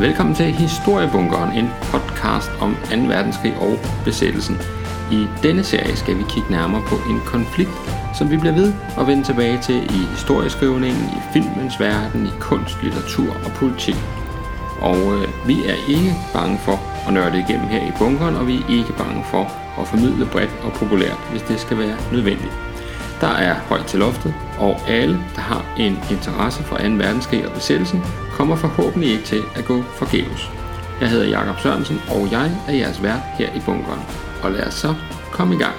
Velkommen til Historiebunkeren, en podcast om 2. verdenskrig og besættelsen. I denne serie skal vi kigge nærmere på en konflikt, som vi bliver ved at vende tilbage til i historieskrivningen, i filmens verden, i kunst, litteratur og politik. Og øh, vi er ikke bange for at nørde igennem her i bunkeren, og vi er ikke bange for at formidle bredt og populært, hvis det skal være nødvendigt. Der er højt til loftet, og alle, der har en interesse for 2. verdenskrig og besættelsen, kommer forhåbentlig ikke til at gå forgæves. Jeg hedder Jakob Sørensen, og jeg er jeres vært her i bunkeren. Og lad os så komme i gang.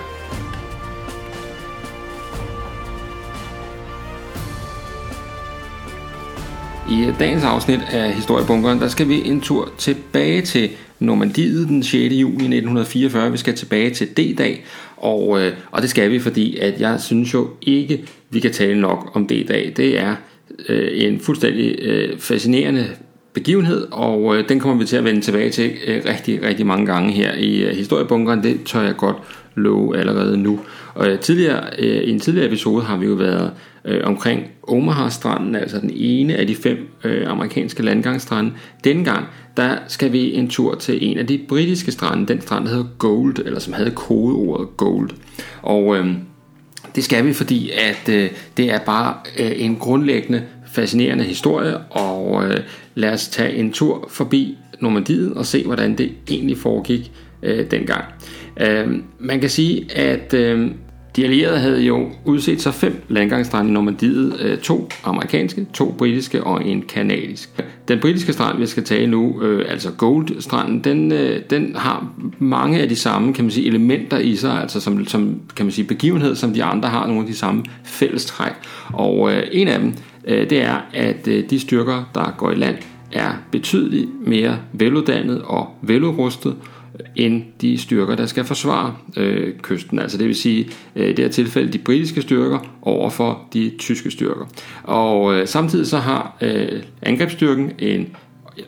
I dagens afsnit af Historiebunkeren, der skal vi en tur tilbage til Normandiet den 6. juni 1944. Vi skal tilbage til D-dag, og, øh, og det skal vi, fordi at jeg synes jo ikke, vi kan tale nok om D-dag. Det er øh, en fuldstændig øh, fascinerende begivenhed, og øh, den kommer vi til at vende tilbage til øh, rigtig, rigtig mange gange her i øh, historiebunkeren. Det tør jeg godt love allerede nu. Og øh, tidligere, øh, i en tidligere episode har vi jo været øh, omkring Omaha-stranden, altså den ene af de fem øh, amerikanske landgangsstrande. Denne gang, der skal vi en tur til en af de britiske strande, den strand, der hedder Gold, eller som havde kodeordet Gold. Og øh, det skal vi, fordi at øh, det er bare øh, en grundlæggende fascinerende historie, og øh, lad os tage en tur forbi Normandiet og se, hvordan det egentlig foregik øh, dengang. Øh, man kan sige, at øh, de allierede havde jo udset sig fem landgangsstrande i Normandiet, øh, to amerikanske, to britiske og en kanadisk. Den britiske strand, vi skal tale nu, øh, altså Gold-stranden, den, øh, den har mange af de samme kan man sige, elementer i sig, altså som, som kan man sige, begivenhed, som de andre har nogle af de samme fællestræk. Og øh, en af dem, øh, det er, at øh, de styrker, der går i land, er betydeligt mere veluddannet og veludrustet, end de styrker, der skal forsvare øh, kysten. Altså det vil sige, øh, i det her tilfælde de britiske styrker over for de tyske styrker. Og øh, samtidig så har øh, angrebsstyrken en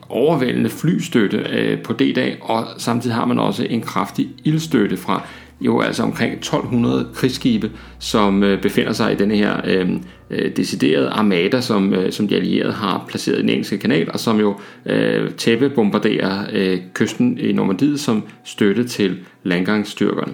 overvældende flystøtte øh, på D-dag, og samtidig har man også en kraftig ildstøtte fra jo altså omkring 1200 krigsskibe, som øh, befinder sig i denne her øh, øh, deciderede armada, som, øh, som de allierede har placeret i den engelske kanal, og som jo øh, tæppe bombarderer øh, kysten i Normandiet som støtte til landgangsstyrkerne.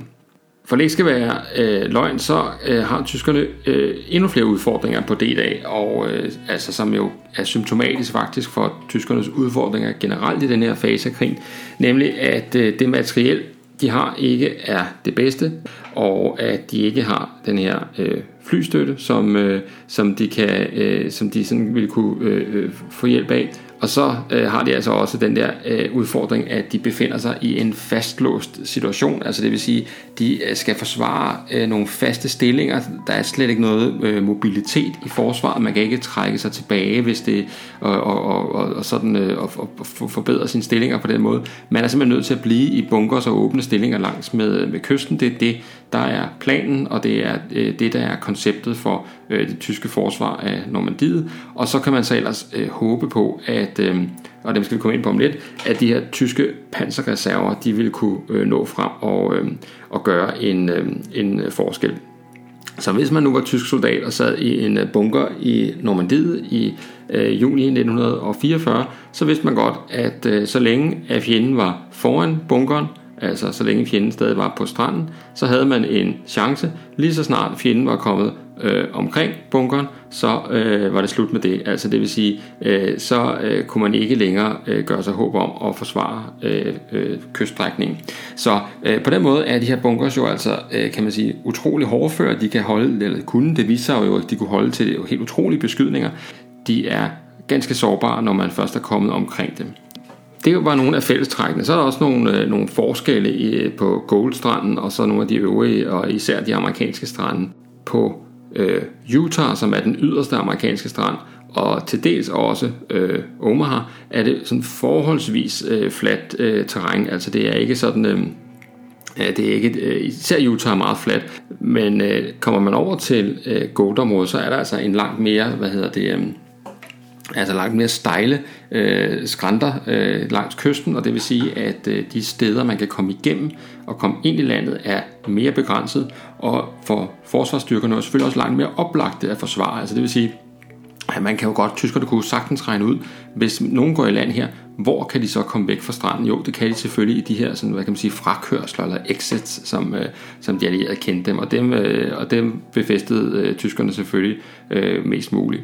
For det ikke skal være øh, løgn, så øh, har tyskerne øh, endnu flere udfordringer på D-dag, og øh, altså som jo er symptomatisk faktisk for tyskernes udfordringer generelt i den her fase af krigen, nemlig at øh, det materiel, de har ikke er det bedste, og at de ikke har den her øh, flystøtte, som, øh, som de kan, øh, som de sådan vil kunne øh, øh, få hjælp af. Og så øh, har de altså også den der øh, udfordring, at de befinder sig i en fastlåst situation. Altså det vil sige, de øh, skal forsvare øh, nogle faste stillinger. Der er slet ikke noget øh, mobilitet i forsvaret. Man kan ikke trække sig tilbage, hvis det og, og, og, og sådan øh, og, og, og forbedre sine stillinger på den måde. Man er simpelthen nødt til at blive i bunkers og åbne stillinger langs med, øh, med kysten. Det er det, der er planen, og det er øh, det, der er konceptet for øh, det tyske forsvar af Normandiet. Og så kan man så ellers øh, håbe på, at, øh, og dem skal vi komme ind på om lidt, at de her tyske panserreserver, de vil kunne øh, nå frem og, øh, og gøre en, øh, en forskel. Så hvis man nu var tysk soldat og sad i en øh, bunker i Normandiet i øh, juni 1944, så vidste man godt, at øh, så længe at fjenden var foran bunkeren, altså så længe fjenden stadig var på stranden, så havde man en chance. Lige så snart fjenden var kommet øh, omkring bunkeren, så øh, var det slut med det. Altså det vil sige, øh, så øh, kunne man ikke længere øh, gøre sig håb om at forsvare øh, øh, kyststrækningen. Så øh, på den måde er de her bunkers jo altså, øh, kan man sige, utrolig hårdføre. De kan holde, eller kunne, det viser sig jo, at de kunne holde til helt utrolige beskydninger. De er ganske sårbare, når man først er kommet omkring dem det var nogle af fællestrækkene. Så er der også nogle, øh, nogle forskelle i, på Goldstranden, og så nogle af de øvrige, og især de amerikanske strande. På øh, Utah, som er den yderste amerikanske strand, og til dels også øh, Omaha, er det sådan forholdsvis øh, fladt øh, terræn. Altså det er ikke sådan... Øh, det er ikke, øh, især Utah er meget fladt, men øh, kommer man over til øh, Goldområdet, så er der altså en langt mere, hvad hedder det, øh, altså langt mere stejle øh, skrænter øh, langs kysten, og det vil sige, at øh, de steder, man kan komme igennem og komme ind i landet, er mere begrænset, og for forsvarsstyrkerne er selvfølgelig også langt mere oplagte at forsvare. Altså det vil sige, at man kan jo godt, tyskerne kunne sagtens regne ud, hvis nogen går i land her, Hvor kan de så komme væk fra stranden? Jo, det kan de selvfølgelig i de her sådan, hvad kan man sige, frakørsler eller exits, som, øh, som de allierede kendte dem, og dem, øh, og dem befæstede øh, tyskerne selvfølgelig øh, mest muligt.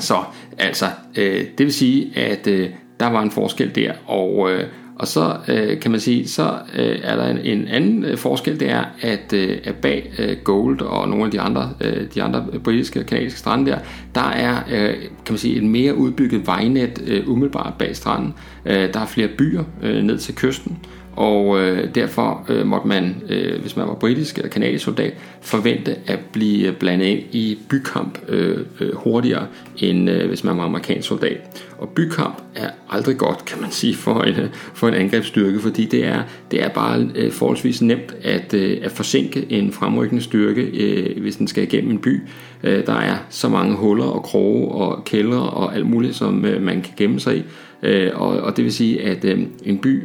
Så altså, øh, det vil sige, at øh, der var en forskel der, og, øh, og så øh, kan man sige, så øh, er der en, en anden øh, forskel, det er, at, øh, at bag øh, Gold og nogle af de andre, øh, de andre britiske og kanadiske strande der, der er øh, kan man sige, et mere udbygget vejnet øh, umiddelbart bag stranden. Øh, der er flere byer øh, ned til kysten, og øh, derfor øh, måtte man, øh, hvis man var britisk eller kanadisk soldat, forvente at blive øh, blandet ind i bykamp øh, øh, hurtigere, end øh, hvis man var amerikansk soldat. Og bykamp er aldrig godt, kan man sige, for en, for en angrebsstyrke, fordi det er, det er bare øh, forholdsvis nemt at, øh, at forsinke en fremrykkende styrke, øh, hvis den skal igennem en by. Øh, der er så mange huller og kroge og kældre og alt muligt, som øh, man kan gemme sig i. Øh, og, og det vil sige, at øh, en by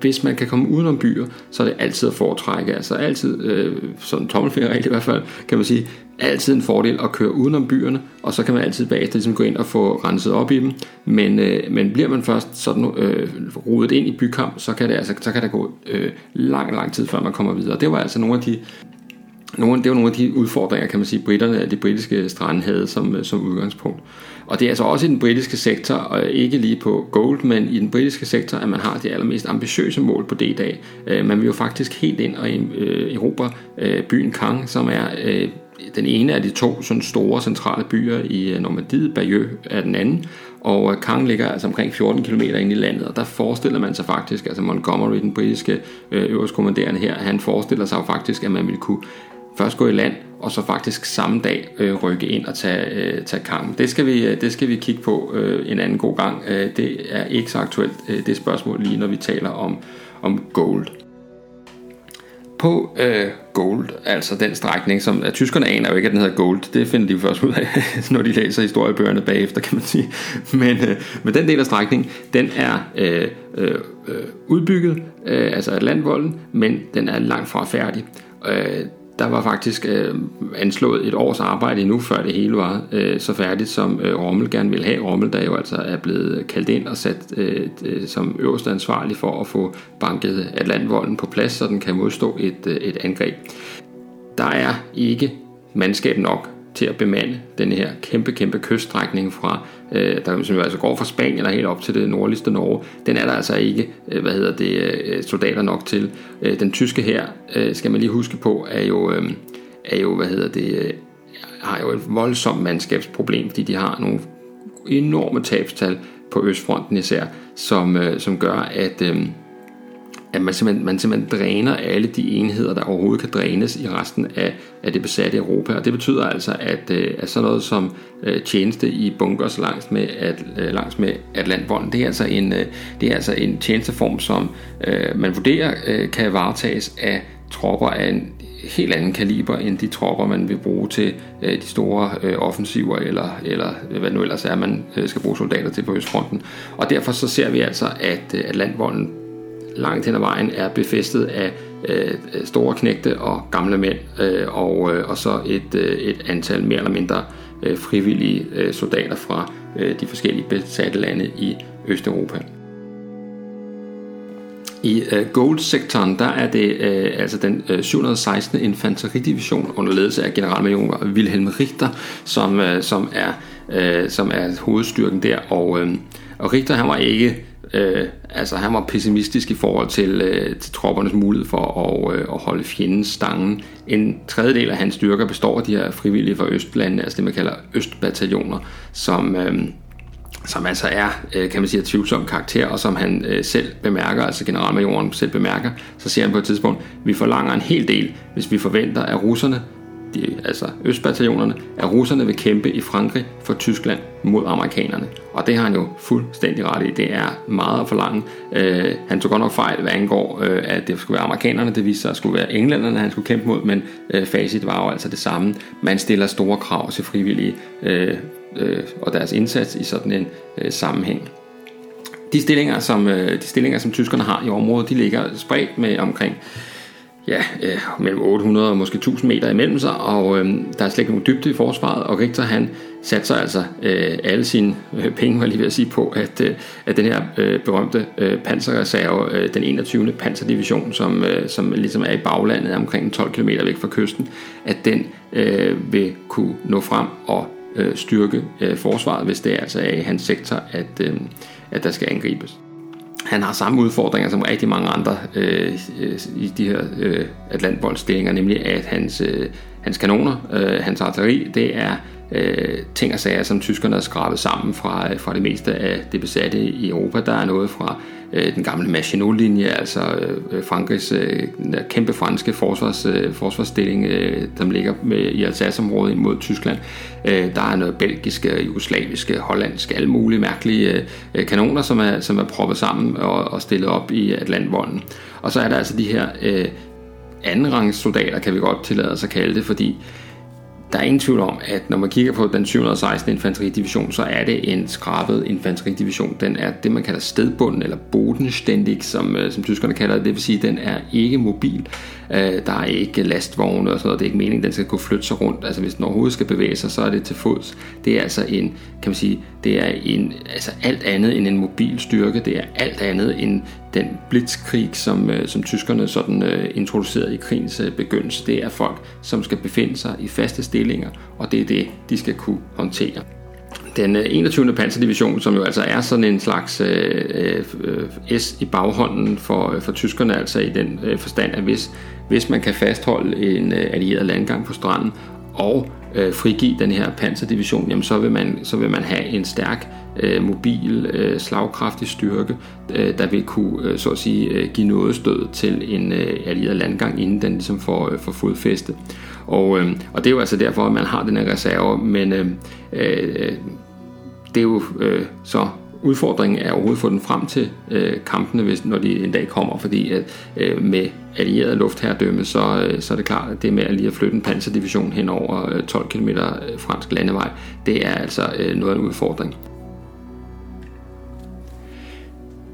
hvis man kan komme udenom byer, så er det altid at foretrække. Altså altid, øh, som tommelfingerregel i hvert fald, kan man sige, altid en fordel at køre udenom byerne, og så kan man altid bagefter ligesom gå ind og få renset op i dem. Men, øh, men bliver man først sådan øh, rodet ind i bykamp, så kan det, altså, så kan det gå øh, lang, lang tid, før man kommer videre. Det var altså nogle af de nogle, det var nogle af de udfordringer, kan man sige, britterne, de britiske strande havde som, øh, som udgangspunkt. Og det er altså også i den britiske sektor, og ikke lige på Gold, men i den britiske sektor, at man har de allermest ambitiøse mål på D-dag. Øh, man vil jo faktisk helt ind og øh, erobre byen Caen, som er den ene af de to sådan store centrale byer i Normandiet, Bayeux er den anden, og Caen ligger altså omkring 14 km ind i landet, og der forestiller man sig faktisk, altså Montgomery, den britiske øverstkommanderende her, han forestiller sig faktisk, at man ville kunne først gå i land, og så faktisk samme dag øh, rykke ind og tage, øh, tage kampen. Det skal, vi, øh, det skal vi kigge på øh, en anden god gang. Øh, det er ikke så aktuelt, øh, det spørgsmål lige, når vi taler om, om gold. På øh, Gold, altså den strækning, som at tyskerne aner jo ikke, at den hedder Gold, det finder de jo først ud af, når de læser historiebøgerne bagefter, kan man sige. Men, øh, men den del af strækningen, den er øh, øh, øh udbygget, øh, altså Atlantvolden, men den er langt fra færdig. Øh, der var faktisk øh, anslået et års arbejde endnu, før det hele var øh, så færdigt, som øh, Rommel gerne ville have. Rommel, der jo altså er blevet kaldt ind og sat øh, øh, som øverste ansvarlig for at få banket Atlantvolden på plads, så den kan modstå et, øh, et angreb. Der er ikke mandskab nok til at bemande den her kæmpe, kæmpe kyststrækning fra, øh, der som jo altså går fra Spanien og helt op til det nordligste Norge, den er der altså ikke, øh, hvad hedder det, øh, soldater nok til. Øh, den tyske her, øh, skal man lige huske på, er jo, øh, er jo hvad hedder det, øh, har jo et voldsomt mandskabsproblem, fordi de har nogle enorme tabstal på Østfronten især, som, øh, som gør, at øh, at man simpelthen, man simpelthen dræner alle de enheder, der overhovedet kan drænes i resten af, af det besatte Europa. Og det betyder altså, at, øh, at sådan noget som øh, tjeneste i bunkers langs med, at, øh, langs med Atlantbånden, det er altså en, det er altså en tjenesteform, som man vurderer kan varetages af tropper af en helt anden kaliber end de tropper, man vil bruge til de store offensiver, eller, eller hvad nu ellers er, man skal bruge soldater til på Østfronten. Og derfor så ser vi altså, at Atlantvolden langt hen ad vejen er befæstet af øh, øh, store knægte og gamle mænd, øh, og, øh, og så et, øh, et antal mere eller mindre øh, frivillige øh, soldater fra øh, de forskellige besatte lande i Østeuropa. I øh, Gold-sektoren, der er det øh, altså den øh, 716. infanteridivision under ledelse af generalmajor Wilhelm Richter, som, øh, som, er, øh, som er hovedstyrken der. Og, øh, og Richter han var ikke Øh, altså han var pessimistisk i forhold til, øh, til troppernes mulighed for at, øh, at holde fjenden stangen. En tredjedel af hans styrker består af de her frivillige fra Østlandene, altså det man kalder Østbataljoner, som, øh, som altså er, øh, kan man sige, tvivlsom karakter, og som han øh, selv bemærker, altså generalmajoren selv bemærker, så siger han på et tidspunkt, vi forlanger en hel del, hvis vi forventer, at russerne de, altså østbataljonerne, at russerne vil kæmpe i Frankrig for Tyskland mod amerikanerne. Og det har han jo fuldstændig ret i. Det er meget at forlange. Øh, han tog godt nok fejl, hvad angår, øh, at det skulle være amerikanerne. Det viste sig at skulle være englænderne, han skulle kæmpe mod, men øh, facit var jo altså det samme. Man stiller store krav til frivillige øh, øh, og deres indsats i sådan en øh, sammenhæng. De stillinger, som, øh, de stillinger, som tyskerne har i området, de ligger spredt med omkring ja, øh, mellem 800 og måske 1000 meter imellem sig, og øh, der er slet ikke nogen dybde i forsvaret, og Richter han satte sig altså øh, alle sine øh, penge, var lige ved at sige på, at, øh, at den her øh, berømte øh, panserreserve, øh, den 21. panserdivision, som, øh, som ligesom er i baglandet omkring 12 km væk fra kysten, at den øh, vil kunne nå frem og øh, styrke øh, forsvaret, hvis det er altså er i hans sektor, at, øh, at der skal angribes han har samme udfordringer som rigtig mange andre øh, øh i de her øh, Atlantboldstillinger, nemlig at hans, øh, hans kanoner, øh, hans artilleri, det er øh, ting og sager, som tyskerne har skrabet sammen fra, øh, fra det meste af det besatte i Europa. Der er noget fra øh, den gamle Maginot-linje, altså øh, Frankrigs øh, kæmpe franske forsvars, øh, forsvarsstilling, øh, der ligger med, i Alsace-området mod Tyskland. Øh, der er noget belgiske, jugoslaviske, hollandske, alle mulige mærkelige øh, kanoner, som er, som er proppet sammen og, og stillet op i Atlantvolden. Og så er der altså de her øh, andenrangssoldater, kan vi godt tillade os at kalde det, fordi der er ingen tvivl om, at når man kigger på den 716. infanteridivision, så er det en skrabet infanteridivision. Den er det, man kalder stedbunden, eller bodenstændig, som, øh, som tyskerne kalder det. Det vil sige, at den er ikke mobil. Øh, der er ikke lastvogne og sådan noget. Det er ikke meningen, at den skal kunne flytte sig rundt. Altså hvis den overhovedet skal bevæge sig, så er det til fods. Det er altså en, kan man sige, det er en, altså alt andet end en mobil styrke. Det er alt andet end den blitzkrig, som, øh, som tyskerne sådan uh, introducerede i krigens uh, begyndelse. Det er folk, som skal befinde sig i faste stillinger, og det er det, de skal kunne håndtere. Den øh, 21. panserdivision, som jo altså er sådan en slags øh, øh, S i baghånden for, for tyskerne, altså i den øh, forstand, at hvis, hvis man kan fastholde en øh, allieret landgang på stranden og øh, frigive den her panserdivision, jamen så vil man, så vil man have en stærk øh, mobil, øh, slagkraftig styrke, øh, der vil kunne, øh, så at sige, øh, give noget stød til en øh, allieret landgang, inden den ligesom får, øh, får fodfæste. Og, øh, og det er jo altså derfor, at man har den her reserve, men øh, øh, det er jo øh, så udfordringen er overhovedet at få den frem til øh, kampene, hvis, når de en dag kommer, fordi at, øh, med allieret luftherredømme, så, øh, så er det klart, at det med at lige at flytte en panserdivision hen over øh, 12 km øh, fransk landevej, det er altså øh, noget af en udfordring.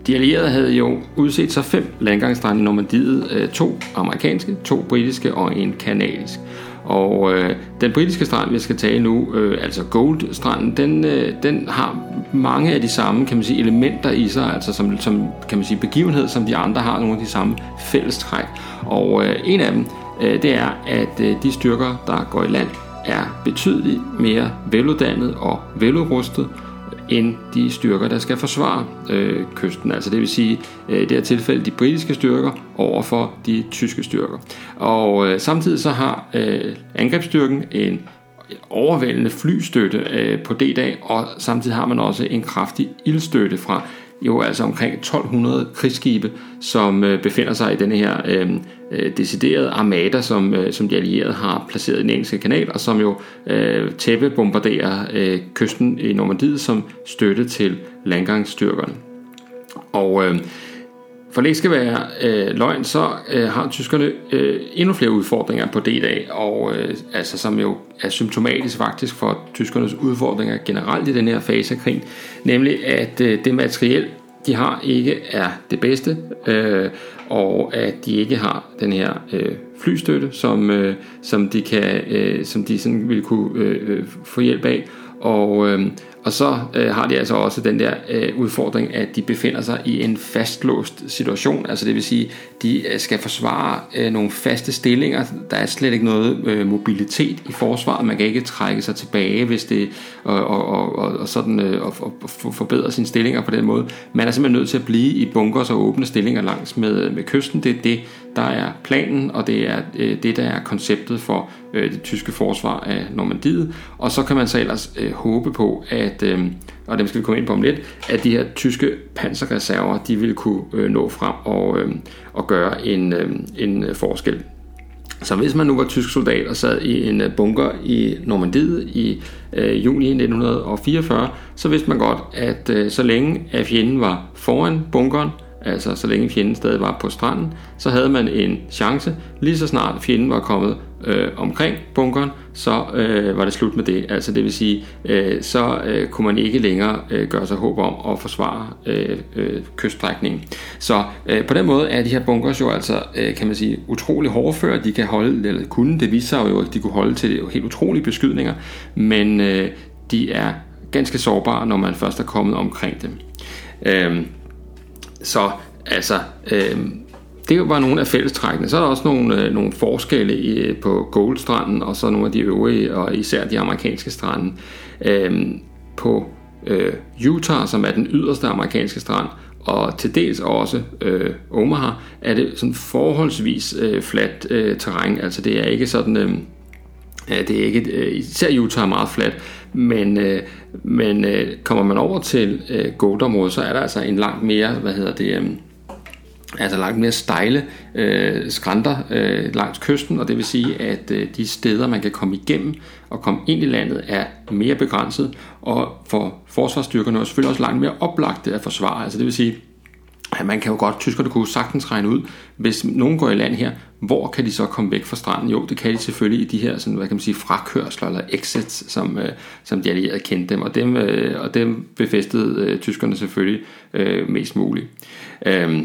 De allierede havde jo udset sig fem landgangsstrande i Normandiet, øh, to amerikanske, to britiske og en kanadisk. Og øh, den britiske strand, vi skal tale nu, øh, altså Gold-stranden, den, øh, den har mange af de samme kan man sige, elementer i sig, altså som, som kan man sige, begivenhed, som de andre har nogle af de samme fællestræk. Og øh, en af dem, øh, det er, at øh, de styrker, der går i land, er betydeligt mere veluddannet og veludrustet, end de styrker, der skal forsvare øh, kysten. Altså det vil sige, øh, i det her tilfælde de britiske styrker over for de tyske styrker. Og øh, samtidig så har øh, angrebsstyrken en overvældende flystøtte øh, på D-dag, og samtidig har man også en kraftig ildstøtte fra jo altså omkring 1200 krigsskibe, som øh, befinder sig i denne her øh, øh, deciderede armada, som, øh, som de allierede har placeret i den engelske kanal, og som jo øh, tæppe bombarderer øh, kysten i Normandiet som støtte til landgangsstyrkerne. Og øh, for det ikke skal være øh, løgn, så øh, har tyskerne øh, endnu flere udfordringer på D-dag, og øh, altså, som jo er symptomatisk faktisk for tyskernes udfordringer generelt i den her fase af krigen, nemlig at øh, det materiel, de har, ikke er det bedste, øh, og at de ikke har den her øh, flystøtte, som, øh, som de kan, øh, som de sådan vil kunne øh, øh få hjælp af, og, øh, og så øh, har de altså også den der øh, udfordring, at de befinder sig i en fastlåst situation. Altså det vil sige, de øh, skal forsvare øh, nogle faste stillinger. Der er slet ikke noget øh, mobilitet i forsvaret. Man kan ikke trække sig tilbage, hvis det og, og, og, og sådan øh, og, og forbedre sine stillinger på den måde. Man er simpelthen nødt til at blive i bunkers og åbne stillinger langs med, øh, med kysten. Det er det, der er planen, og det er øh, det, der er konceptet for øh, det tyske forsvar af Normandiet. Og så kan man så ellers øh, håbe på, at, øh, og dem skal vi komme ind på om lidt, at de her tyske panserreserver, de vil kunne øh, nå frem og, øh, og gøre en, øh, en øh, forskel. Så hvis man nu var tysk soldat og sad i en øh, bunker i Normandiet i øh, juni 1944, så vidste man godt, at øh, så længe at fjenden var foran bunkeren, altså så længe fjenden stadig var på stranden, så havde man en chance. Lige så snart fjenden var kommet øh, omkring bunkeren, så øh, var det slut med det. Altså det vil sige, øh, så øh, kunne man ikke længere øh, gøre sig håb om at forsvare øh, øh, kyststrækningen. Så øh, på den måde er de her bunkers jo altså, øh, kan man sige, utrolig hårdføre. De kan holde, eller kunne, det viser sig jo, at de kunne holde til helt utrolige beskydninger, men øh, de er ganske sårbare, når man først er kommet omkring dem. Øh, så altså, øh, det var nogle af fællestrækkene. Så er der også nogle, øh, nogle forskelle i, øh, på Goldstranden og så nogle af de øvrige, og især de amerikanske strande. Øhm, på øh, Utah, som er den yderste amerikanske strand, og til dels også øh, Omaha, er det sådan forholdsvis øh, fladt øh, terræn. Altså det er ikke sådan... Øh, Ja, det er ikke, øh, især Utah er meget fladt, men, øh, men øh, kommer man over til øh, så er der altså en langt mere, hvad hedder det, øhm, altså langt mere stejle øh, skrænter øh, langs kysten, og det vil sige, at øh, de steder, man kan komme igennem og komme ind i landet, er mere begrænset, og for forsvarsstyrkerne er selvfølgelig også langt mere oplagte at forsvare. Altså det vil sige, at man kan jo godt, tyskerne kunne sagtens regne ud, hvis nogen går i land her, hvor kan de så komme væk fra stranden? Jo, det kan de selvfølgelig i de her sådan, hvad kan man sige, frakørsler eller exits, som, øh, som de allierede kendte dem, og dem, øh, og dem befæstede øh, tyskerne selvfølgelig øh, mest muligt. Øh,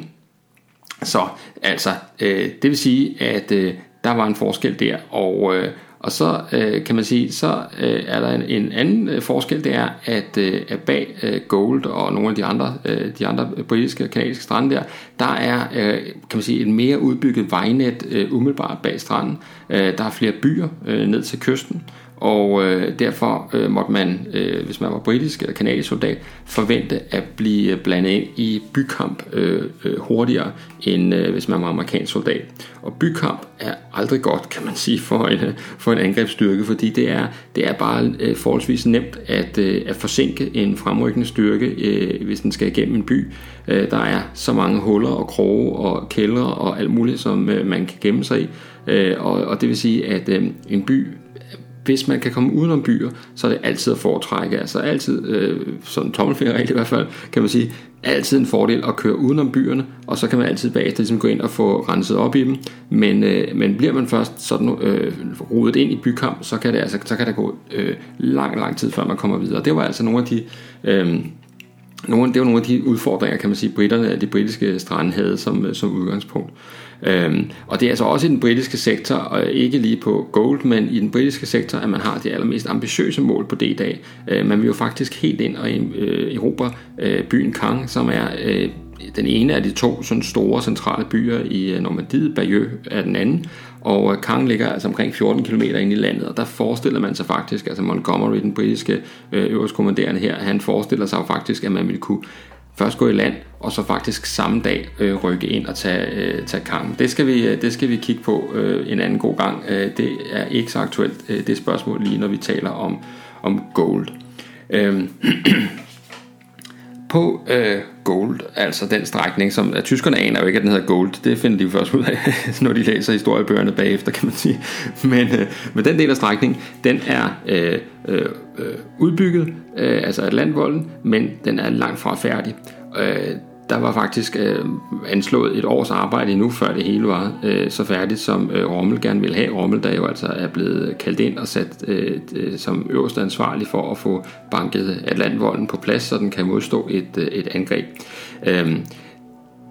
så altså, øh, det vil sige, at øh, der var en forskel der, og, øh, og så øh, kan man sige, så øh, er der en, en anden øh, forskel, det er, at, øh, at bag øh, Gold og nogle af de andre, øh, de andre britiske og kanadiske strande der, der er øh, kan man sige, et mere udbygget vejnet øh, umiddelbart bag stranden. Øh, der er flere byer øh, ned til kysten, og øh, derfor øh, måtte man, øh, hvis man var britisk eller kanadisk soldat, forvente at blive øh, blandet ind i bykamp øh, øh, hurtigere, end øh, hvis man var amerikansk soldat. Og bykamp er aldrig godt, kan man sige, for en, for en angrebsstyrke, fordi det er, det er bare øh, forholdsvis nemt at, øh, at forsinke en fremrykkende styrke, øh, hvis den skal igennem en by. Øh, der er så mange huller og kroge og kældre og alt muligt, som øh, man kan gemme sig i. Øh, og, og det vil sige, at øh, en by hvis man kan komme udenom byer, så er det altid at foretrække. Altså altid, øh, sådan tommelfingerregel i hvert fald, kan man sige, altid en fordel at køre udenom byerne, og så kan man altid bagefter ligesom gå ind og få renset op i dem. Men, øh, men bliver man først sådan øh, rodet ind i bykamp, så kan det, altså, så kan det gå øh, lang, lang tid, før man kommer videre. Det var altså nogle af de... Øh, nogle, det var nogle af de udfordringer, kan man sige, britterne, de britiske strande havde som, øh, som udgangspunkt. Øhm, og det er altså også i den britiske sektor, og ikke lige på Gold, men i den britiske sektor, at man har de allermest ambitiøse mål på D-dag. Øh, man vil jo faktisk helt ind og øh, erobre øh, byen Caen, som er øh, den ene af de to sådan store centrale byer i øh, Normandiet, Bayeux er den anden, og øh, Kang Caen ligger altså omkring 14 km ind i landet, og der forestiller man sig faktisk, altså Montgomery, den britiske øh, øverstkommanderende her, han forestiller sig jo faktisk, at man ville kunne først gå i land, og så faktisk samme dag øh, rykke ind og tage, øh, tage kampen. Det skal, vi, øh, det skal vi kigge på øh, en anden god gang. Øh, det er ikke så aktuelt, øh, det spørgsmål lige, når vi taler om, om gold. Øh, på øh, Gold, altså den strækning, som at tyskerne aner jo ikke, at den hedder Gold. Det finder de jo først ud af, når de læser historiebøgerne bagefter, kan man sige. Men, øh, men den del af strækningen, den er øh, øh, øh udbygget, øh, altså Atlantvolden, men den er langt fra færdig. Øh, der var faktisk øh, anslået et års arbejde endnu, før det hele var øh, så færdigt, som øh, Rommel gerne ville have. Rommel, der jo altså er blevet kaldt ind og sat øh, øh som øverste ansvarlig for at få banket Atlantvolden på plads, så den kan modstå et, øh, et angreb. Øh,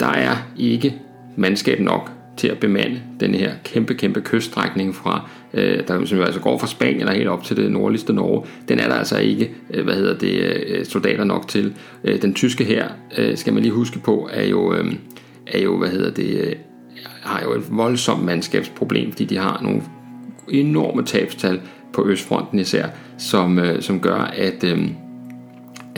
der er ikke mandskab nok til at bemande den her kæmpe, kæmpe kyststrækning fra, øh, der som jo altså går fra Spanien og helt op til det nordligste Norge, den er der altså ikke, øh, hvad hedder det, øh, soldater nok til. Øh, den tyske her, øh, skal man lige huske på, er jo, øh, er jo hvad hedder det, øh, har jo et voldsomt mandskabsproblem, fordi de har nogle enorme tabstal på Østfronten især, som, øh, som gør, at øh,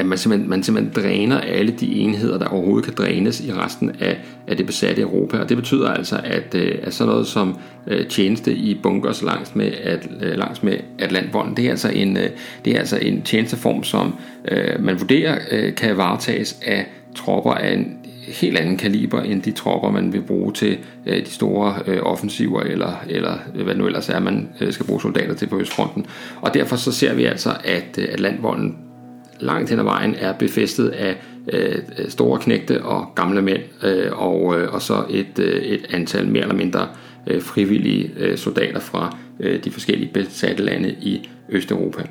at man simpelthen, man simpelthen dræner alle de enheder, der overhovedet kan drænes i resten af, af det besatte Europa. Og det betyder altså, at, øh, at sådan noget som øh, tjeneste i bunkers langs med, at, øh, langs med Atlantbånden, det er altså en, det er altså en tjenesteform, som man vurderer kan varetages af tropper af en helt anden kaliber end de tropper, man vil bruge til de store offensiver, eller, eller hvad nu ellers er, man skal bruge soldater til på Østfronten. Og derfor så ser vi altså, at Atlantvolden langt hen ad vejen er befæstet af øh, store knægte og gamle mænd, øh, og, øh, og så et, øh, et antal mere eller mindre øh, frivillige øh, soldater fra øh, de forskellige besatte lande i Østeuropa.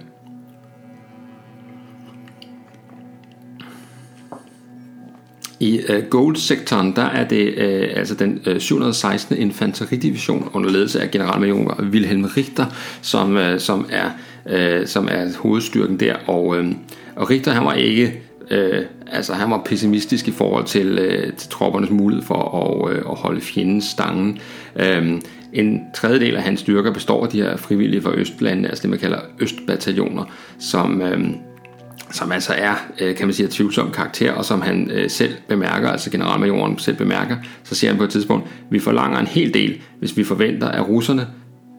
I øh, Gold-sektoren, der er det øh, altså den øh, 716. infanteridivision under ledelse af generalmajor Wilhelm Richter, som, øh, som, er, øh, som er hovedstyrken der. Og, øh, og Richter han var ikke øh, altså han var pessimistisk i forhold til, øh, til troppernes mulighed for at, øh, at holde fjendens stangen. Øh, en tredjedel af hans styrker består af de her frivillige fra Østlandene, altså det man kalder Østbataljoner, som, Øh, som altså er, øh, kan man sige, tvivlsom karakter, og som han øh, selv bemærker, altså generalmajoren selv bemærker, så siger han på et tidspunkt, vi forlanger en hel del, hvis vi forventer, at russerne,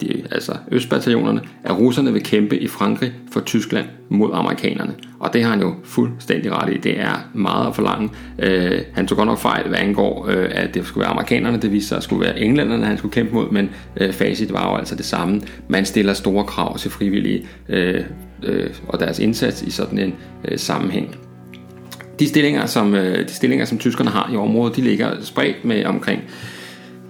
de, altså østbataljonerne, at russerne vil kæmpe i Frankrig for Tyskland mod amerikanerne. Og det har han jo fuldstændig ret i. Det er meget at forlange. Øh, han tog godt nok fejl, hvad angår, øh, at det skulle være amerikanerne. Det viste sig at skulle være englænderne, han skulle kæmpe mod, men øh, facit var jo altså det samme. Man stiller store krav til frivillige øh, øh, og deres indsats i sådan en øh, sammenhæng. De stillinger, som, øh, de stillinger, som tyskerne har i området, de ligger spredt med omkring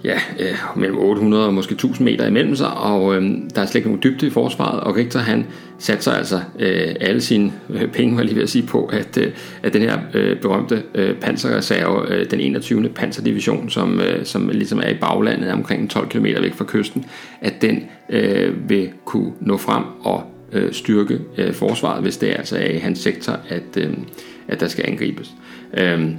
ja, øh, mellem 800 og måske 1000 meter imellem sig, og øh, der er slet ikke nogen dybde i forsvaret, og Richter han satte sig altså øh, alle sine øh, penge, var lige ved at sige på, at, øh, at den her øh, berømte øh, panserreserve, øh, den 21. panserdivision, som, øh, som ligesom er i baglandet omkring 12 km væk fra kysten, at den øh, vil kunne nå frem og øh, styrke øh, forsvaret, hvis det er altså er i hans sektor, at, øh, at der skal angribes. Øh,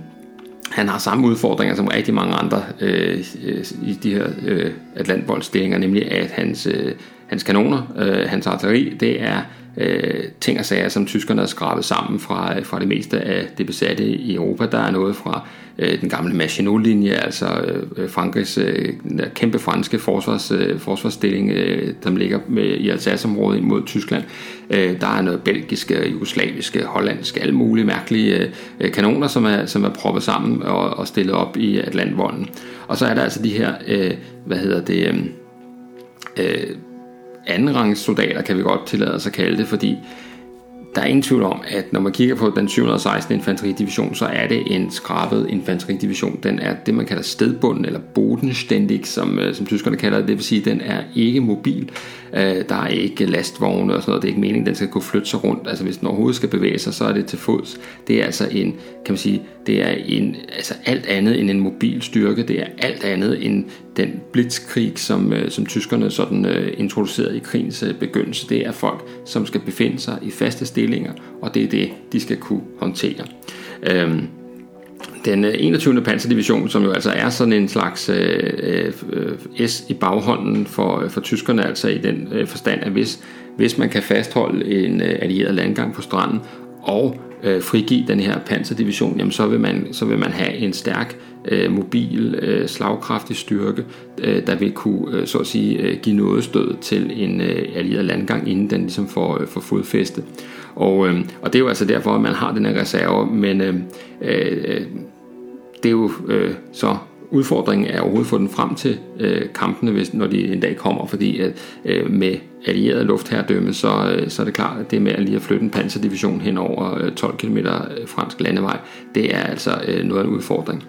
han har samme udfordringer som rigtig mange andre øh, øh i de her øh, atlantboldstillinger, nemlig at hans, øh, hans kanoner, øh, hans artilleri, det er øh, ting og sager, som tyskerne har skrabet sammen fra, øh, fra det meste af det besatte i Europa. Der er noget fra øh, den gamle Maginot-linje, altså øh, Frankrigs øh, kæmpe franske forsvars, øh, forsvarsstilling, øh, der ligger med, i Alsace-området mod Tyskland. Øh, der er noget belgiske, jugoslaviske, hollandske, alle mulige mærkelige øh, kanoner, som er, som er proppet sammen og, og stillet op i Atlantvolden. Og så er der altså de her, øh, hvad hedder det... Øh, øh andenrangs soldater, kan vi godt tillade os at kalde det, fordi der er ingen tvivl om, at når man kigger på den 716. infanteridivision, så er det en skrabet infanteridivision. Den er det, man kalder stedbunden, eller bodenstændig, som, øh, som tyskerne kalder det. Det vil sige, at den er ikke mobil. Øh, der er ikke lastvogne og sådan noget. Det er ikke meningen, at den skal kunne flytte sig rundt. Altså hvis den overhovedet skal bevæge sig, så er det til fods. Det er altså en, kan man sige, det er en, altså alt andet end en mobil styrke. Det er alt andet end den blitzkrig, som, øh, som tyskerne sådan introducerede i krigens begyndelse. Det er folk, som skal befinde sig i faste stillinger, og det er det, de skal kunne håndtere. Øhm, den øh, 21. panserdivision, som jo altså er sådan en slags øh, øh, S i baghånden for, øh, for tyskerne, altså i den øh, forstand, at hvis, hvis man kan fastholde en øh, allieret landgang på stranden og øh, frigive den her panserdivision, jamen så vil man, så vil man have en stærk øh, mobil, øh, slagkraftig styrke, øh, der vil kunne øh, så at sige, øh, give noget stød til en øh, allieret landgang, inden den ligesom får, øh, får fodfæste. Og, øh, og det er jo altså derfor, at man har den her reserve, men øhm, øh, øh, det er jo øh, så udfordringen er overhovedet at få den frem til øh, kampene, hvis, når de en dag kommer, fordi at, øh, med allieret luftherredømme, så, øh, så er det klart, at det med at lige at flytte en panserdivision hen over øh, 12 km øh, fransk landevej, det er altså øh, noget af en udfordring.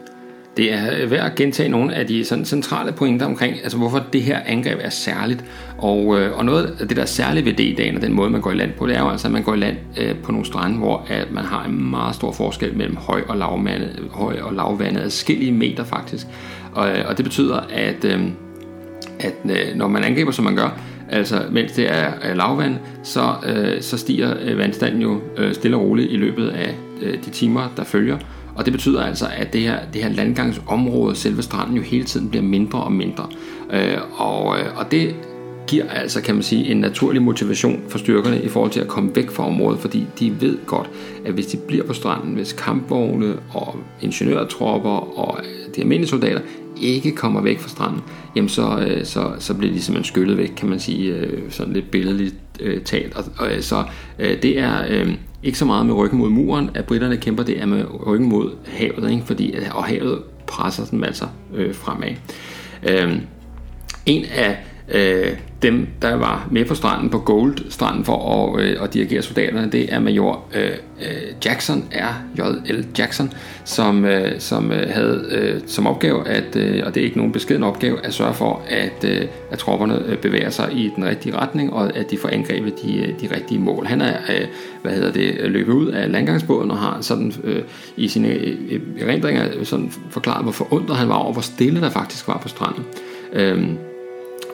Det er øh, værd at gentage nogle af de sådan centrale pointer omkring, altså hvorfor det her angreb er særligt. Og, øh, og noget af det, der er særligt ved D-dagen og den måde, man går i land på, det er jo altså, at man går i land øh, på nogle strande, hvor at man har en meget stor forskel mellem høj og lavvandet, høj og lavvandet, adskillige meter faktisk. Og, øh, og det betyder, at, øh, at øh, når man angriber, som man gør, altså mens det er lavvand, så, øh, så stiger øh, vandstanden jo øh, stille og roligt i løbet af øh, de timer, der følger. Og det betyder altså, at det her, det her landgangsområde, selve stranden, jo hele tiden bliver mindre og mindre. Øh, og, øh, og det giver altså, kan man sige, en naturlig motivation for styrkerne i forhold til at komme væk fra området, fordi de ved godt, at hvis de bliver på stranden, hvis kampvogne og ingeniørtropper og øh, de almindelige soldater ikke kommer væk fra stranden, jamen så, øh, så, så bliver de simpelthen skyllet væk, kan man sige, øh, sådan lidt billedligt talt. Og, og så det er ikke så meget med ryggen mod muren, at britterne kæmper, det er med ryggen mod havet, ikke? Fordi, og havet presser dem altså øh, fremad. Øh, en af Øh, dem, der var med på stranden, på Gold-stranden for at, øh, at dirigere soldaterne, det er major øh, øh Jackson, R.J.L. Jackson, som, øh, som øh, havde øh, som opgave, at, øh, og det er ikke nogen beskeden opgave, at sørge for, at, øh, at tropperne øh, bevæger sig i den rigtige retning, og at de får angrebet de, øh, de rigtige mål. Han er øh, hvad hedder det, løbet ud af landgangsbåden og har sådan øh, i sine øh, erindringer sådan forklaret, hvor forundret han var over, hvor stille der faktisk var på stranden. Øh,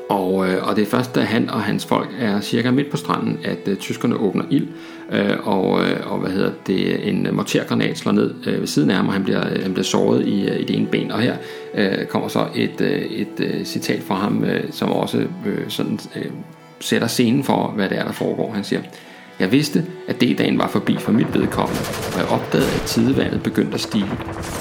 og, øh, og det er først, da han og hans folk er cirka midt på stranden, at øh, tyskerne åbner ild, øh, og, øh, og hvad hedder det, en mortergranat slår ned øh, ved siden af ham, og han bliver, øh, han bliver såret i, øh, i det ene ben. Og her øh, kommer så et, øh, et øh, citat fra ham, øh, som også øh, sådan, øh, sætter scenen for, hvad det er, der foregår. Han siger, jeg vidste, at D-dagen var forbi for mit vedkommende, og jeg opdagede, at tidevandet begyndte at stige.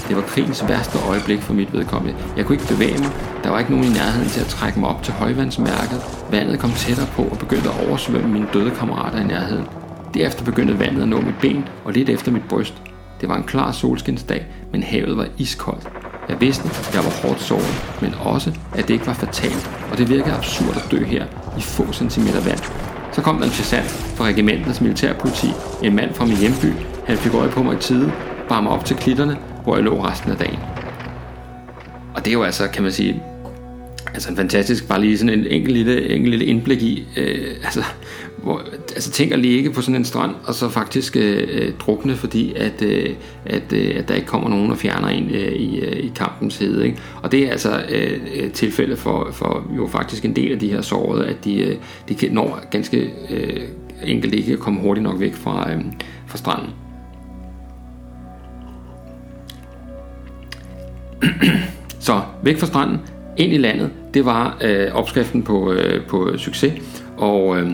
Det var krigens værste øjeblik for mit vedkommende. Jeg kunne ikke bevæge mig, der var ikke nogen i nærheden til at trække mig op til højvandsmærket. Vandet kom tættere på og begyndte at oversvømme mine døde kammerater i nærheden. Derefter begyndte vandet at nå mit ben og lidt efter mit bryst. Det var en klar solskinsdag, men havet var iskoldt. Jeg vidste, at jeg var hårdt såret, men også, at det ikke var fatalt, og det virkede absurd at dø her i få centimeter vand, så kom der en sergeant fra regimentets militærpoliti, en mand fra min hjemby. Han fik øje på mig i tide, bar mig op til klitterne, hvor jeg lå resten af dagen. Og det er jo altså, kan man sige, altså en fantastisk, bare lige sådan en enkelt lille, enkelt lille indblik i, øh, altså, hvor, altså tænk at ligge på sådan en strand, og så faktisk øh, øh, drukne, fordi at, øh, at, øh, at der ikke kommer nogen og fjerner en øh, i, øh, i kampens hede. Ikke? Og det er altså øh, øh tilfældet tilfælde for, for jo faktisk en del af de her sårede, at de, øh, de når ganske øh, enkelt ikke at komme hurtigt nok væk fra, øh, fra stranden. Så væk fra stranden, ind i landet, det var øh, opskriften på, øh, på succes. Og, øh,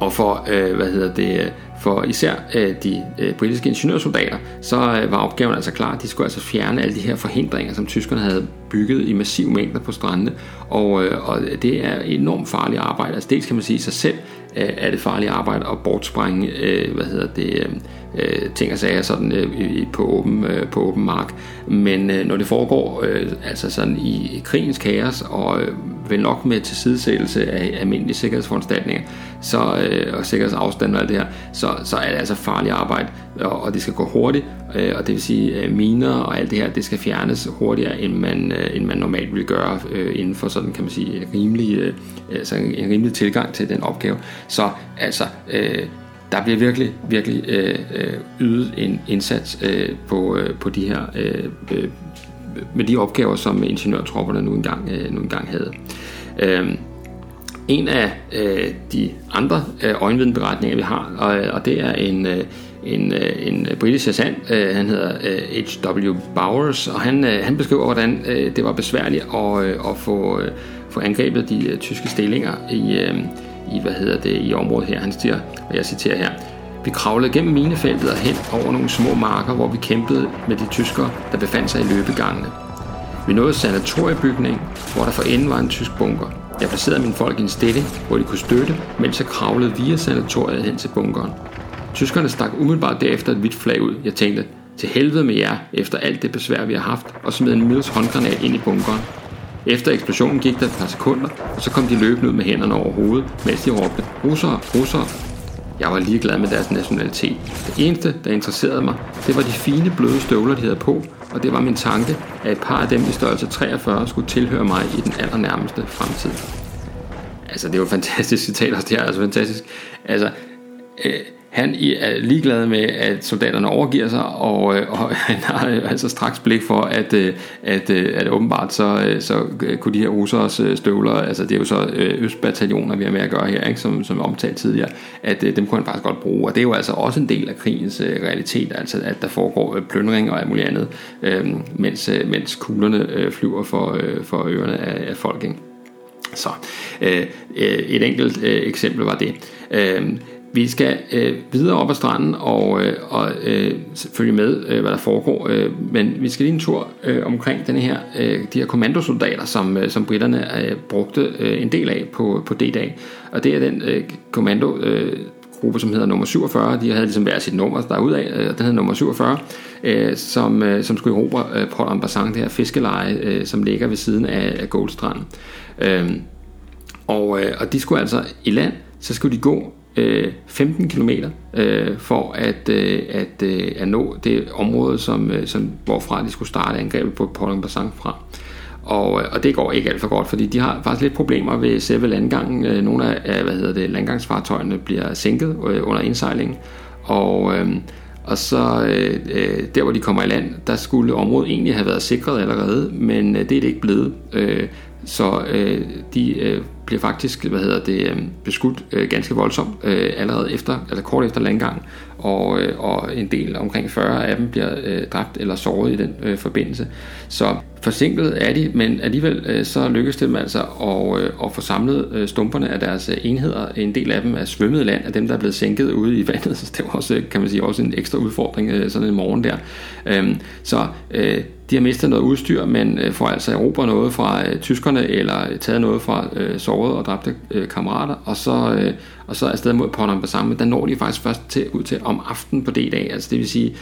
og for, øh, hvad hedder det, for især øh, de øh, britiske ingeniørsoldater, så øh, var opgaven altså klar. De skulle altså fjerne alle de her forhindringer, som tyskerne havde bygget i massiv mængder på strandene. Og, øh, og det er enormt farligt arbejde. Altså dels kan man sige sig selv, øh, er det farligt arbejde at bortsprænge, øh, hvad hedder det, øh, øh, ting og sager sådan øh, på, åben, øh, på åben mark. Men øh, når det foregår øh, altså sådan i krigens kaos og øh, vel nok med tilsidesættelse af almindelige sikkerhedsforanstaltninger så, øh, og sikkerhedsafstand og alt det her, så, så er det altså farligt arbejde, og, og det skal gå hurtigt, øh, og det vil sige øh, miner og alt det her, det skal fjernes hurtigere, end man, øh, end man normalt vil gøre øh, inden for sådan, kan man sige, en rimelig, øh, altså en rimelig tilgang til den opgave. Så altså, øh, der bliver virkelig, virkelig øh, øh, ydet en indsats øh, på, øh, på de her øh, øh, med de opgaver, som ingeniørtropperne nu engang, øh, nu engang havde. Øh, en af øh, de andre øh, øjenvidenberetninger, vi har, og, og det er en, øh, en, øh, en britisk sergeant, øh, han hedder øh, H.W. Bowers, og han, øh, han beskriver, hvordan øh, det var besværligt at, øh, at få, øh, få angrebet de øh, tyske stillinger i, øh, i, hvad hedder det, i området her. Han siger, og jeg citerer her, vi kravlede gennem minefeltet og hen over nogle små marker, hvor vi kæmpede med de tyskere, der befandt sig i løbegangene. Vi nåede sanatoriebygningen, hvor der for enden var en tysk bunker. Jeg placerede mine folk i en stilling, hvor de kunne støtte, mens jeg kravlede via sanatoriet hen til bunkeren. Tyskerne stak umiddelbart derefter et hvidt flag ud. Jeg tænkte, til helvede med jer, efter alt det besvær, vi har haft, og smed en Mills håndgranat ind i bunkeren. Efter eksplosionen gik der et par sekunder, og så kom de løbende ud med hænderne over hovedet, mens de råbte, russere, russere. Jeg var ligeglad med deres nationalitet. Det eneste, der interesserede mig, det var de fine bløde støvler, de havde på, og det var min tanke, at et par af dem i størrelse 43 skulle tilhøre mig i den allernærmeste fremtid. Altså, det er jo et fantastisk citat, og det er altså fantastisk. Altså, øh, han er ligeglad med, at soldaterne overgiver sig, og, øh, og han har altså straks blik for, at, øh, at, at, at åbenbart så, så kunne de her russeres støvler, altså det er jo så østbataljoner, vi har med at gøre her, ikke, som, som omtalt tidligere, at dem kunne han faktisk godt bruge, og det er jo altså også en del af krigens realitet, altså at der foregår plyndring og alt muligt andet, mens, mens kuglerne flyver for, for ørerne af, af folk. Ikke? Så et enkelt eksempel var det. Vi skal øh, videre op ad stranden og, øh, og øh, følge med, øh, hvad der foregår. Øh, men vi skal lige en tur øh, omkring den her, øh, de her kommandosoldater, som, øh, som britterne øh, brugte øh, en del af på, på D-dag. Og det er den øh, kommando... Øh, gruppe, som hedder nummer 47. De havde ligesom hver sit nummer derudad. Øh, den hedder nummer 47, øh, som, øh, som skulle erobre øh, Port Ambassang, det her fiskeleje, øh, som ligger ved siden af, af Goldstranden. Øh, Og, øh, og de skulle altså i land, så skulle de gå øh, 15 km øh, for at, øh, at, øh, at nå det område, som, øh, som, hvorfra de skulle starte angrebet på Port Bassang fra. Og, øh, og det går ikke alt for godt, fordi de har faktisk lidt problemer ved selve landgangen. Øh, nogle af hvad hedder det, landgangsfartøjerne bliver sænket øh, under indsejlingen, og, øh, og så øh, øh, der, hvor de kommer i land, der skulle området egentlig have været sikret allerede, men øh, det er det ikke blevet. Øh, så øh, de øh, bliver faktisk hvad hedder det, øhm, beskudt øh, ganske voldsomt øh, allerede efter, eller kort efter landgang, og, øh, og en del, omkring 40 af dem, bliver dræbt eller såret i den forbindelse. Så forsinket er de, men alligevel så lykkes det dem altså at, at få samlet stumperne af deres enheder. En del af dem er svømmet i land, af dem, der er blevet sænket ude i vandet, så det var også, kan man sige, også en ekstra udfordring sådan en morgen der. Øhm, så de har mistet noget udstyr, men får altså erobret noget fra tyskerne, eller taget noget fra øh, sårede og dræbte øh, kammerater, og så, øh, og så afsted mod Port Bassam, men der når de faktisk først til, ud til om aftenen på D-dag, altså det vil sige,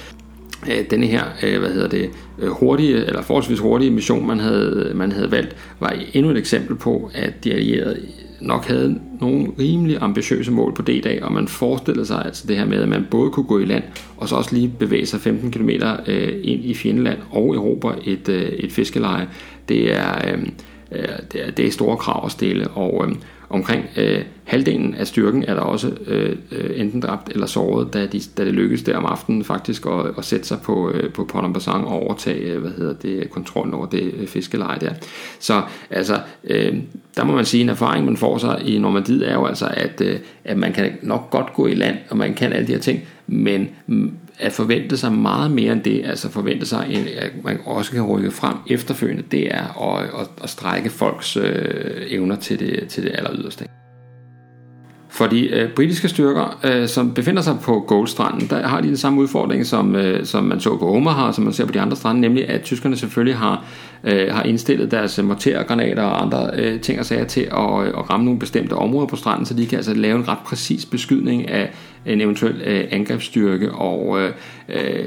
øh, denne her, øh, hvad hedder det, øh, hurtige, eller forholdsvis hurtige mission, man havde, man havde valgt, var endnu et eksempel på, at de allierede nok havde nogle rimelig ambitiøse mål på D-dag, og man forestillede sig altså det her med, at man både kunne gå i land, og så også lige bevæge sig 15 km øh, ind i fjendeland og erobre et, øh, et fiskeleje. Det er, øh, Øh, det, er, det er store krav at stille, og øh, omkring øh, halvdelen af styrken er der også øh, øh, enten dræbt eller såret, da, de, da det lykkedes der om aftenen faktisk at, at sætte sig på, øh, på Port Bassin og overtage øh, hvad hedder det, kontrollen over det øh, fiskeleje der. Så altså, øh, der må man sige, en erfaring man får sig i Normandiet er jo altså, at, øh, at man kan nok godt gå i land, og man kan alle de her ting, men mm, at forvente sig meget mere end det, altså forvente sig, at man også kan rykke frem efterfølgende, det er at, at, at strække folks øh, evner til det, til det aller yderste. For de øh, britiske styrker, øh, som befinder sig på Goldstranden, der har de den samme udfordring, som, øh, som man så på Omaha, som man ser på de andre strande, nemlig at tyskerne selvfølgelig har, øh, har indstillet deres øh, mortergranater og andre øh, ting og sager til at, øh, at ramme nogle bestemte områder på stranden, så de kan altså lave en ret præcis beskydning af en eventuel øh, angrebsstyrke, og øh, øh,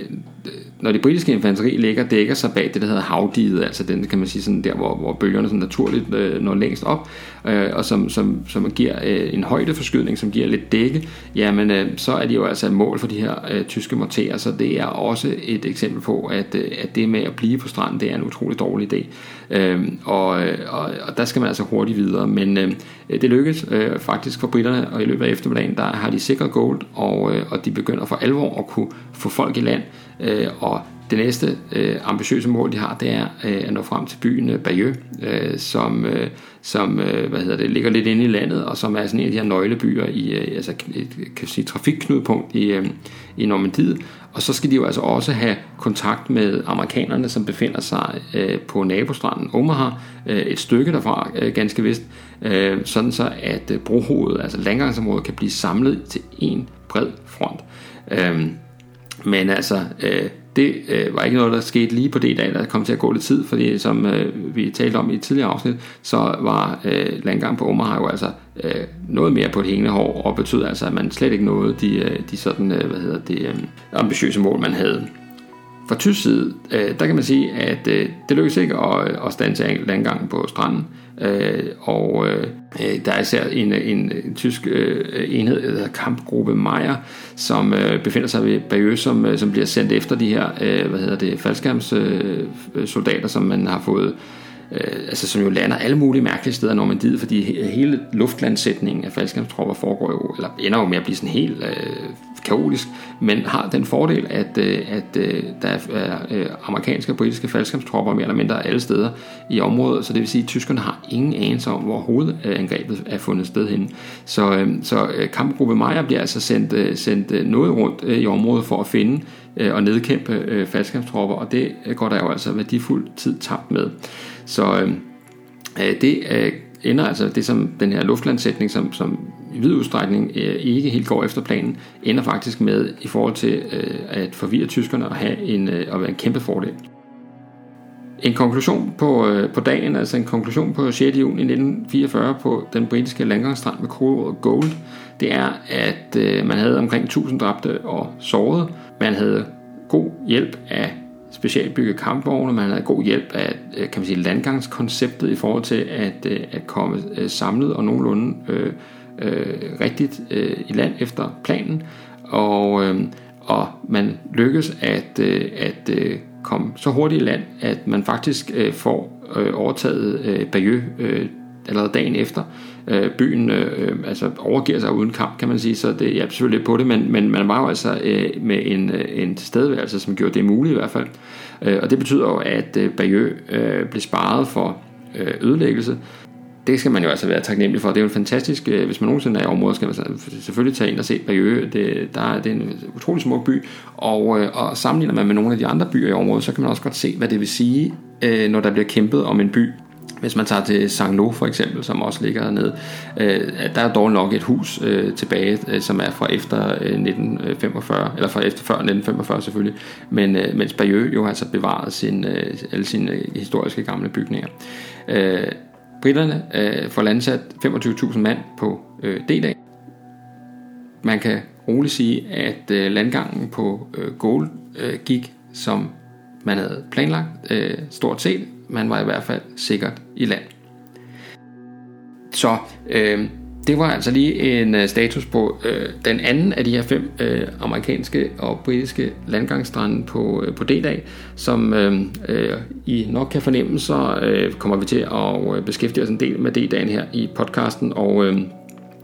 når det britiske infanteri ligger dækker sig bag det, der hedder havdiget, altså den, kan man sige, sådan der, hvor, hvor bølgerne sådan naturligt øh, når længst op, øh, og som, som, som giver øh, en højdeforskydning, som giver lidt dække, jamen øh, så er de jo altså et mål for de her øh, tyske morterer, så det er også et eksempel på, at, øh, at det med at blive på stranden, det er en utrolig dårlig idé. Øhm, øh, og, og, og der skal man altså hurtigt videre, men øh, det lykkedes øh, faktisk for britterne, og i løbet af eftermiddagen, der har de sikret gold, og, øh, og de begynder for alvor at kunne få folk i land, øh, og det næste øh, ambitiøse mål, de har, det er øh, at nå frem til byen øh, Bayeux, øh, som, øh, som øh, hvad hedder det, ligger lidt inde i landet, og som er sådan en af de her nøglebyer i øh, altså et, kan sige, trafikknudpunkt i, øh, i Normandiet. Og så skal de jo altså også have kontakt med amerikanerne, som befinder sig øh, på nabostranden Omaha, øh, et stykke derfra øh, ganske vist, øh, sådan så at øh, brohovedet, altså landgangsområdet, kan blive samlet til en bred front. Øh, men altså, øh, det øh, var ikke noget, der skete lige på det dag, der kom til at gå lidt tid, fordi som øh, vi talte om i et tidligere afsnit, så var øh, landgang på Omaha jo altså øh, noget mere på et hængende hår, og betød altså, at man slet ikke nåede de, øh, de sådan, øh, hvad hedder det, øh, ambitiøse mål, man havde. Fra tysk side, øh, der kan man sige, at øh, det lykkedes ikke at, øh, at stande landgangen på stranden, øh, og øh, øh, der er især en, en, en tysk øh, enhed, der hedder kampgruppe Meyer, som øh, befinder sig ved Bayeux, som, øh, som bliver sendt efter de her, øh, hvad hedder det, faldskærmssoldater, øh, som man har fået øh, altså som jo lander alle mulige mærkelige steder i Normandiet, fordi hele luftlandsætningen af faldskærmstropper foregår jo, eller ender jo med at blive sådan helt øh, kaotisk, men har den fordel, at, øh, at øh, der er øh, amerikanske og britiske faldskærmstropper mere eller mindre alle steder i området, så det vil sige, at tyskerne har ingen anelse om, hvor hovedangrebet er fundet sted henne. Så, øh, så øh, kampgruppe Meyer bliver altså sendt, øh, sendt noget rundt i området for at finde og nedkæmpe faldskærmstropper, og det går der jo altså værdifuld tid tabt med. Så øhm, øh, det øh, ender altså det som den her luftlandsætning, som, som i vid udstrækning øh, ikke helt går efter planen, ender faktisk med i forhold til øh, at forvirre tyskerne og have en, øh, at være en kæmpe fordel. En konklusion på, øh, på dagen, altså en konklusion på 6. juni 1944 på den britiske landgangsstrand med kodeordet Gold, det er, at øh, man havde omkring 1000 dræbte og sårede. Man havde god hjælp af specialbygget kampvogne, man havde god hjælp af øh, kan man sige, landgangskonceptet i forhold til at, øh, at komme øh, samlet og nogenlunde øh, øh, rigtigt øh, i land efter planen. Og, øh, og man lykkes at, øh, at øh, komme så hurtigt i land, at man faktisk øh, får øh, overtaget øh, Bayeux øh, allerede dagen efter. Øh, byen øh, øh, altså overgiver sig uden kamp, kan man sige, så det hjælper selvfølgelig lidt på det, men, men man var jo altså øh, med en, øh, en tilstedeværelse, som gjorde det muligt i hvert fald. Øh, og det betyder jo, at øh, Bayeux øh, blev sparet for øh, ødelæggelse, det skal man jo altså være taknemmelig for. Det er jo en fantastisk, øh, hvis man nogensinde er i området, skal man selvfølgelig tage ind og se Bayeux. Det, der er, det er en utrolig smuk by, og, øh, og sammenligner man med nogle af de andre byer i området, så kan man også godt se, hvad det vil sige, øh, når der bliver kæmpet om en by. Hvis man tager til Saint-Lô for eksempel, som også ligger dernede, øh, der er dog nok et hus øh, tilbage, øh, som er fra efter 1945, eller fra efter før 1945 selvfølgelig, men mens Bayeux jo altså bevaret sin, alle sine historiske gamle bygninger. Britterne øh, får landsat 25.000 mand på øh, D-dag. Man kan roligt sige, at øh, landgangen på øh, Gold øh, gik, som man havde planlagt øh, stort set. Man var i hvert fald sikkert i land. Så øh, det var altså lige en øh, status på øh, den anden af de her fem øh, amerikanske og britiske landgangsstrande på, øh, på D-dag, som øh, øh, I nok kan fornemme, så øh, kommer vi til at øh, beskæftige os en del med D-dagen her i podcasten, og øh,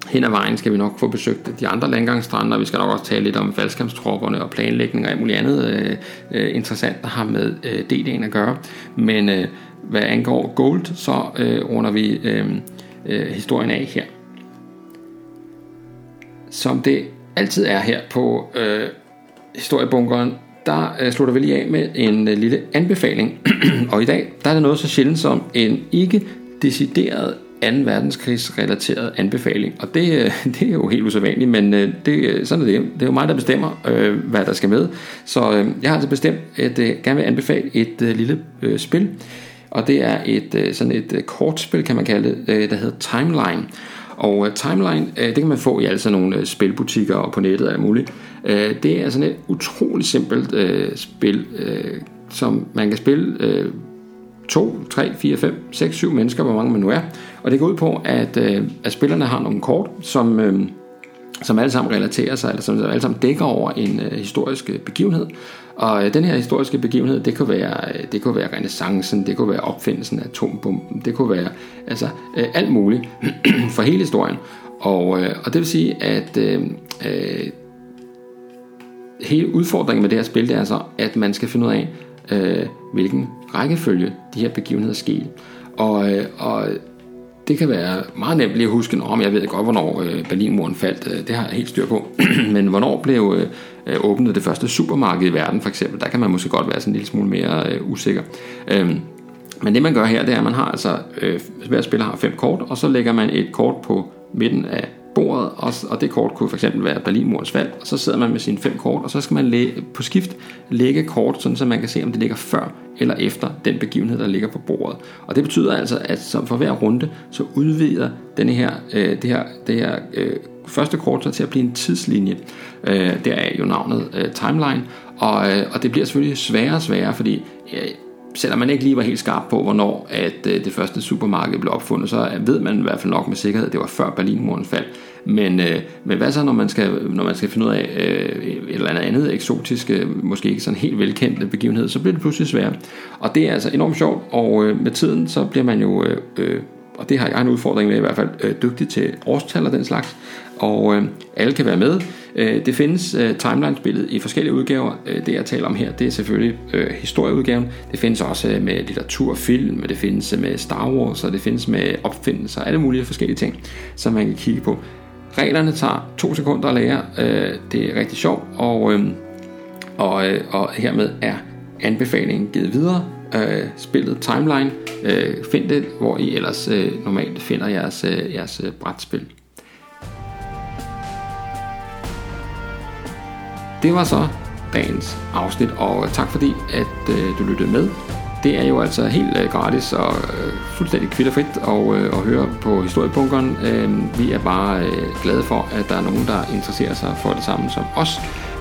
hen ad vejen skal vi nok få besøgt de andre landgangsstrande, og vi skal nok også tale lidt om faldskærmstropperne og planlægning og alt muligt andet øh, øh interessant, der har med øh, DD'en at gøre. Men øh, hvad angår Gold, så øh, runder vi øh, øh, historien af her som det altid er her på øh, historiebunkeren, der øh, slutter vi lige af med en øh, lille anbefaling. og i dag, der er det noget så sjældent som en ikke decideret 2. verdenskrigsrelateret anbefaling. Og det, øh, det er jo helt usædvanligt, men øh, det, øh, sådan er det. Det er jo mig, der bestemmer, hvad der skal med. Så jeg har altså bestemt, at jeg gerne vil anbefale et lille spil. Og det er et sådan et kortspil, kan man kalde det, der hedder Timeline. Og uh, Timeline, uh, det kan man få i altså nogle uh, spilbutikker og på nettet og muligt. Uh, det er sådan et utroligt simpelt uh, spil, uh, som man kan spille uh, 2, 3, 4, 5, 6, 7 mennesker, hvor mange man nu er. Og det går ud på, at, øh, at spillerne har nogle kort, som... øh, som alle sammen relaterer sig, eller som alle sammen dækker over en øh, historisk øh, begivenhed. Og øh, den her historiske begivenhed, det kunne være, øh, det kunne være renaissancen, det kunne være opfindelsen af atombomben, det kunne være altså, øh, alt muligt for hele historien. Og, øh, og det vil sige, at øh, øh, hele udfordringen med det her spil, det er altså, at man skal finde ud af, øh, hvilken rækkefølge de her begivenheder sker. Og, øh, og det kan være meget nemt lige at huske, om jeg ved godt, hvornår øh, Berlinmuren faldt, øh, det har jeg helt styr på, men hvornår blev åbnet det første supermarked i verden for eksempel, der kan man måske godt være sådan en lille smule mere usikker. Øhm, men det man gør her, det er, at man har altså, hver spiller har fem kort, og så lægger man et kort på midten af bordet, og, og det kort kunne for eksempel være Berlinmurens fald, og så sidder man med sine fem kort, og så skal man læ- på skift lægge kort, sådan så man kan se, om det ligger før eller efter den begivenhed, der ligger på bordet. Og det betyder altså, at som for hver runde, så udvider denne her, øh, det her, det her øh, første kort så til at blive en tidslinje. Øh, der er jo navnet øh, timeline, og, øh, og det bliver selvfølgelig sværere og sværere, fordi øh, selvom man ikke lige var helt skarp på, hvornår at øh, det første supermarked blev opfundet, så ved man i hvert fald nok med sikkerhed, at det var før Berlinmuren faldt. Men, øh, men hvad så, når man skal, når man skal finde ud af øh, et eller andet andet eksotisk, øh, måske ikke sådan helt velkendt begivenhed, så bliver det pludselig svært. Og det er altså enormt sjovt, og øh, med tiden, så bliver man jo, øh, øh og det har jeg en udfordring med i hvert fald, øh, dygtig til årstal og den slags, og øh, alle kan være med. Øh, det findes øh, timeline-spillet i forskellige udgaver. Øh, det jeg taler om her, det er selvfølgelig øh, historieudgaven. Det findes også øh, med litteratur, film, det findes øh, med Star Wars, og det findes med opfindelser, alle mulige forskellige ting, som man kan kigge på. Reglerne tager to sekunder at lære. Øh, det er rigtig sjovt, og, øh, og, øh, og hermed er anbefalingen givet videre. Øh, spillet Timeline. Øh, find det, hvor I ellers øh, normalt finder jeres, øh, jeres øh, brætspil. Det var så dagens afsnit, og tak fordi, at øh, du lyttede med. Det er jo altså helt øh, gratis og øh, fuldstændig kvitterfrit at, øh, at høre på Historiebunkeren. Øh, vi er bare øh, glade for, at der er nogen, der interesserer sig for det samme som os.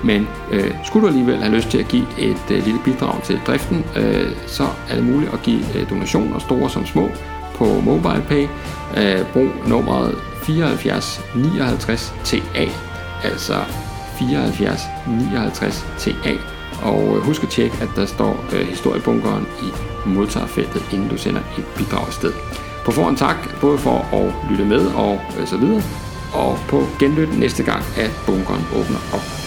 Men øh, skulle du alligevel have lyst til at give et øh, lille bidrag til driften, øh, så er det muligt at give øh, donationer, store som små, på MobilePay. Øh, brug nummeret 74 59 TA, altså 74 59 TA. Og øh, husk at tjekke, at der står øh, historiebunkeren i modtagerfeltet, inden du sender et bidrag afsted. På forhånd tak, både for at lytte med og øh, så videre, og på genlyt næste gang, at bunkeren åbner op.